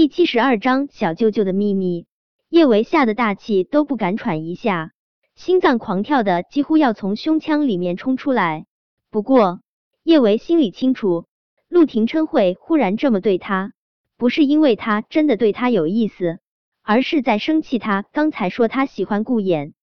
第七十二章小舅舅的秘密。叶维吓得大气都不敢喘一下，心脏狂跳的几乎要从胸腔里面冲出来。不过叶维心里清楚，陆廷琛会忽然这么对他，不是因为他真的对他有意思，而是在生气他刚才说他喜欢顾衍。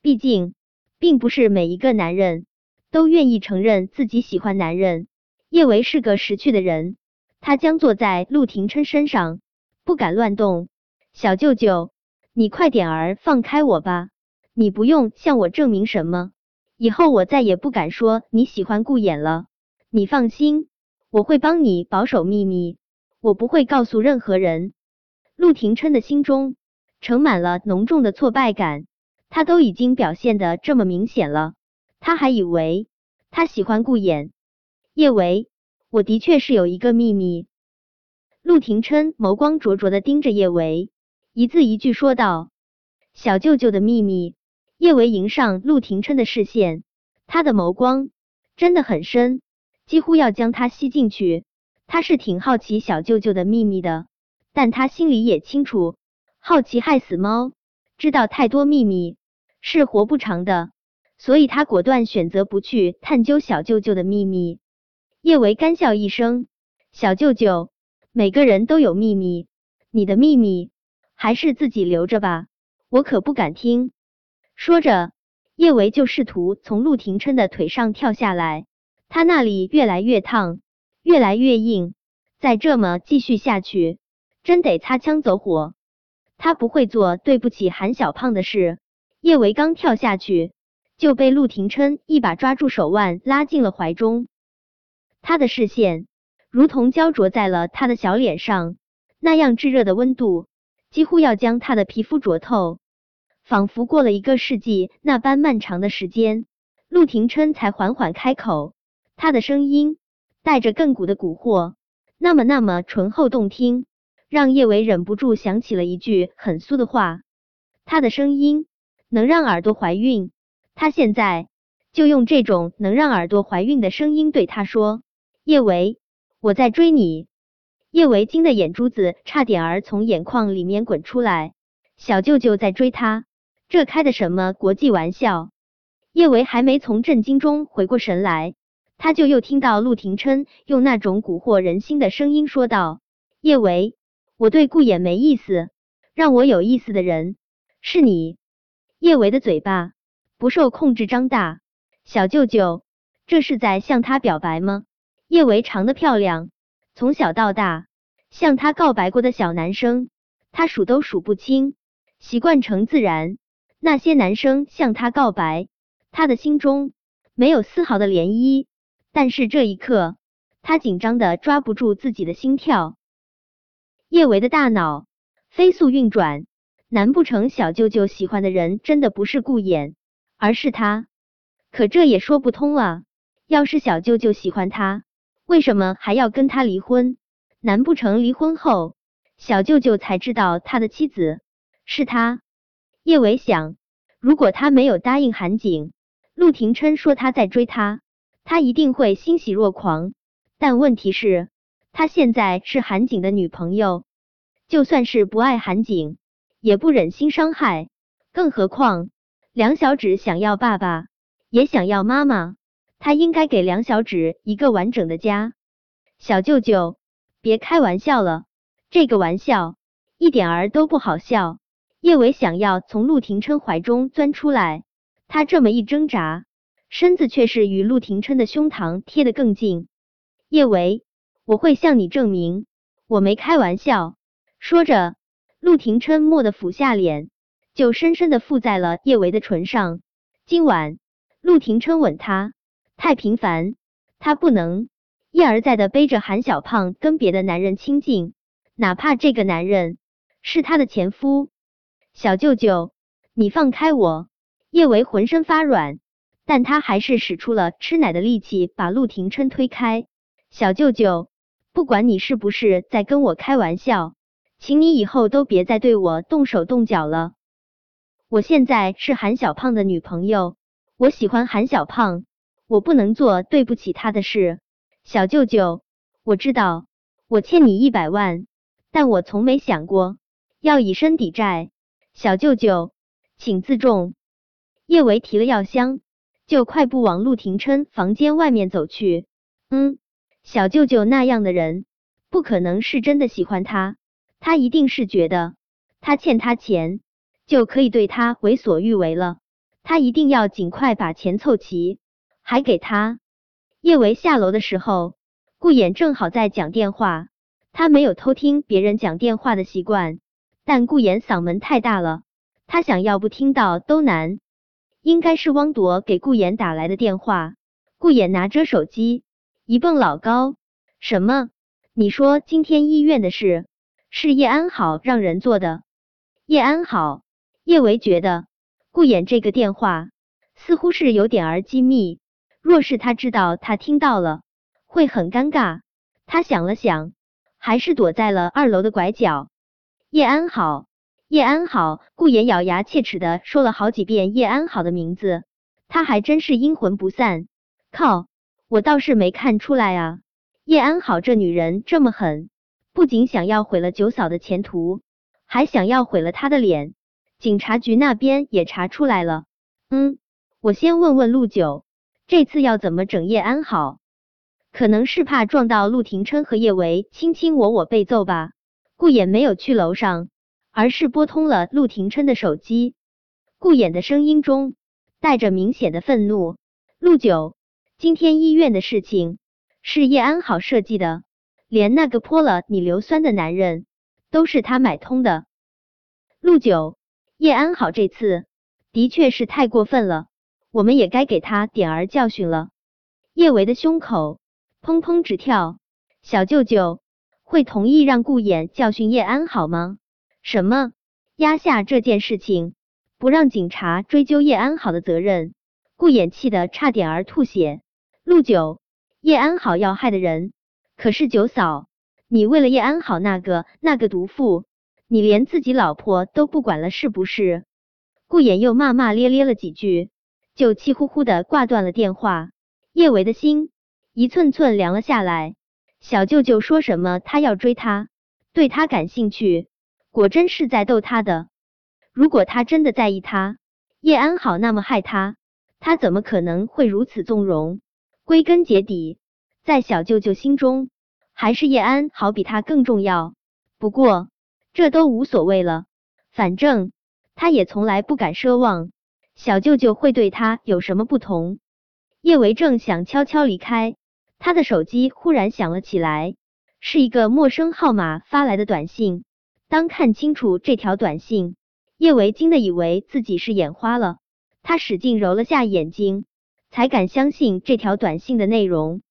毕竟，并不是每一个男人都愿意承认自己喜欢男人。叶维是个识趣的人，他将坐在陆廷琛身上，不敢乱动。小舅舅，你快点儿放开我吧！你不用向我证明什么，以后我再也不敢说你喜欢顾衍了。你放心，我会帮你保守秘密，我不会告诉任何人。陆廷琛的心中盛满了浓重的挫败感，他都已经表现的这么明显了，他还以为他喜欢顾衍。叶维，我的确是有一个秘密。陆廷琛眸光灼灼的盯着叶维。一字一句说道：“小舅舅的秘密。”叶维迎上陆廷琛的视线，他的眸光真的很深，几乎要将他吸进去。他是挺好奇小舅舅的秘密的，但他心里也清楚，好奇害死猫，知道太多秘密是活不长的，所以他果断选择不去探究小舅舅的秘密。叶维干笑一声：“小舅舅，每个人都有秘密，你的秘密。”还是自己留着吧，我可不敢听。说着，叶维就试图从陆廷琛的腿上跳下来，他那里越来越烫，越来越硬，再这么继续下去，真得擦枪走火。他不会做对不起韩小胖的事。叶维刚跳下去，就被陆廷琛一把抓住手腕，拉进了怀中。他的视线如同焦灼在了他的小脸上，那样炙热的温度。几乎要将他的皮肤灼透，仿佛过了一个世纪那般漫长的时间，陆廷琛才缓缓开口，他的声音带着亘古的蛊惑，那么那么醇厚动听，让叶维忍不住想起了一句很酥的话。他的声音能让耳朵怀孕，他现在就用这种能让耳朵怀孕的声音对他说：“叶维，我在追你。”叶维惊的眼珠子差点儿从眼眶里面滚出来，小舅舅在追他，这开的什么国际玩笑？叶维还没从震惊中回过神来，他就又听到陆廷琛用那种蛊惑人心的声音说道：“叶维，我对顾衍没意思，让我有意思的人是你。”叶维的嘴巴不受控制张大，小舅舅，这是在向他表白吗？叶维长得漂亮。从小到大，向他告白过的小男生，他数都数不清，习惯成自然。那些男生向他告白，他的心中没有丝毫的涟漪。但是这一刻，他紧张的抓不住自己的心跳。叶维的大脑飞速运转，难不成小舅舅喜欢的人真的不是顾衍，而是他？可这也说不通啊！要是小舅舅喜欢他，为什么还要跟他离婚？难不成离婚后，小舅舅才知道他的妻子是他？叶伟想，如果他没有答应韩景，陆廷琛说他在追他，他一定会欣喜若狂。但问题是，他现在是韩景的女朋友，就算是不爱韩景，也不忍心伤害。更何况，梁小芷想要爸爸，也想要妈妈。他应该给梁小芷一个完整的家。小舅舅，别开玩笑了，这个玩笑一点儿都不好笑。叶伟想要从陆廷琛怀中钻出来，他这么一挣扎，身子却是与陆廷琛的胸膛贴得更近。叶伟，我会向你证明，我没开玩笑。说着，陆廷琛蓦地俯下脸，就深深的附在了叶维的唇上。今晚，陆廷琛吻他。太频繁，他不能一而再的背着韩小胖跟别的男人亲近，哪怕这个男人是他的前夫。小舅舅，你放开我！叶维浑身发软，但他还是使出了吃奶的力气把陆廷琛推开。小舅舅，不管你是不是在跟我开玩笑，请你以后都别再对我动手动脚了。我现在是韩小胖的女朋友，我喜欢韩小胖。我不能做对不起他的事，小舅舅，我知道我欠你一百万，但我从没想过要以身抵债。小舅舅，请自重。叶维提了药箱，就快步往陆廷琛房间外面走去。嗯，小舅舅那样的人，不可能是真的喜欢他，他一定是觉得他欠他钱，就可以对他为所欲为了。他一定要尽快把钱凑齐，还给他。叶维下楼的时候，顾衍正好在讲电话。他没有偷听别人讲电话的习惯，但顾衍嗓门太大了，他想要不听到都难。应该是汪铎给顾衍打来的电话。顾衍拿着手机，一蹦老高：“什么？你说今天医院的事是叶安好让人做的？”叶安好，叶维觉得顾衍这个电话似乎是有点儿机密。若是他知道，他听到了会很尴尬。他想了想，还是躲在了二楼的拐角。叶安好，叶安好，顾言咬牙切齿的说了好几遍叶安好的名字。他还真是阴魂不散。靠，我倒是没看出来啊！叶安好这女人这么狠，不仅想要毁了九嫂的前途，还想要毁了她的脸。警察局那边也查出来了。嗯，我先问问陆九。这次要怎么整叶安好？可能是怕撞到陆廷琛和叶维卿卿我我被揍吧。顾衍没有去楼上，而是拨通了陆廷琛的手机。顾衍的声音中带着明显的愤怒：“陆九，今天医院的事情是叶安好设计的，连那个泼了你硫酸的男人都是他买通的。陆九，叶安好这次的确是太过分了。”我们也该给他点儿教训了。叶维的胸口砰砰直跳。小舅舅会同意让顾衍教训叶安好吗？什么？压下这件事情，不让警察追究叶安好的责任？顾衍气得差点儿吐血。陆九，叶安好要害的人可是九嫂，你为了叶安好那个那个毒妇，你连自己老婆都不管了是不是？顾衍又骂骂咧咧了几句。就气呼呼的挂断了电话，叶维的心一寸寸凉了下来。小舅舅说什么他要追他，对他感兴趣，果真是在逗他的。如果他真的在意他，叶安好那么害他，他怎么可能会如此纵容？归根结底，在小舅舅心中，还是叶安好比他更重要。不过这都无所谓了，反正他也从来不敢奢望。小舅舅会对他有什么不同？叶维正想悄悄离开，他的手机忽然响了起来，是一个陌生号码发来的短信。当看清楚这条短信，叶维惊的以为自己是眼花了，他使劲揉了下眼睛，才敢相信这条短信的内容。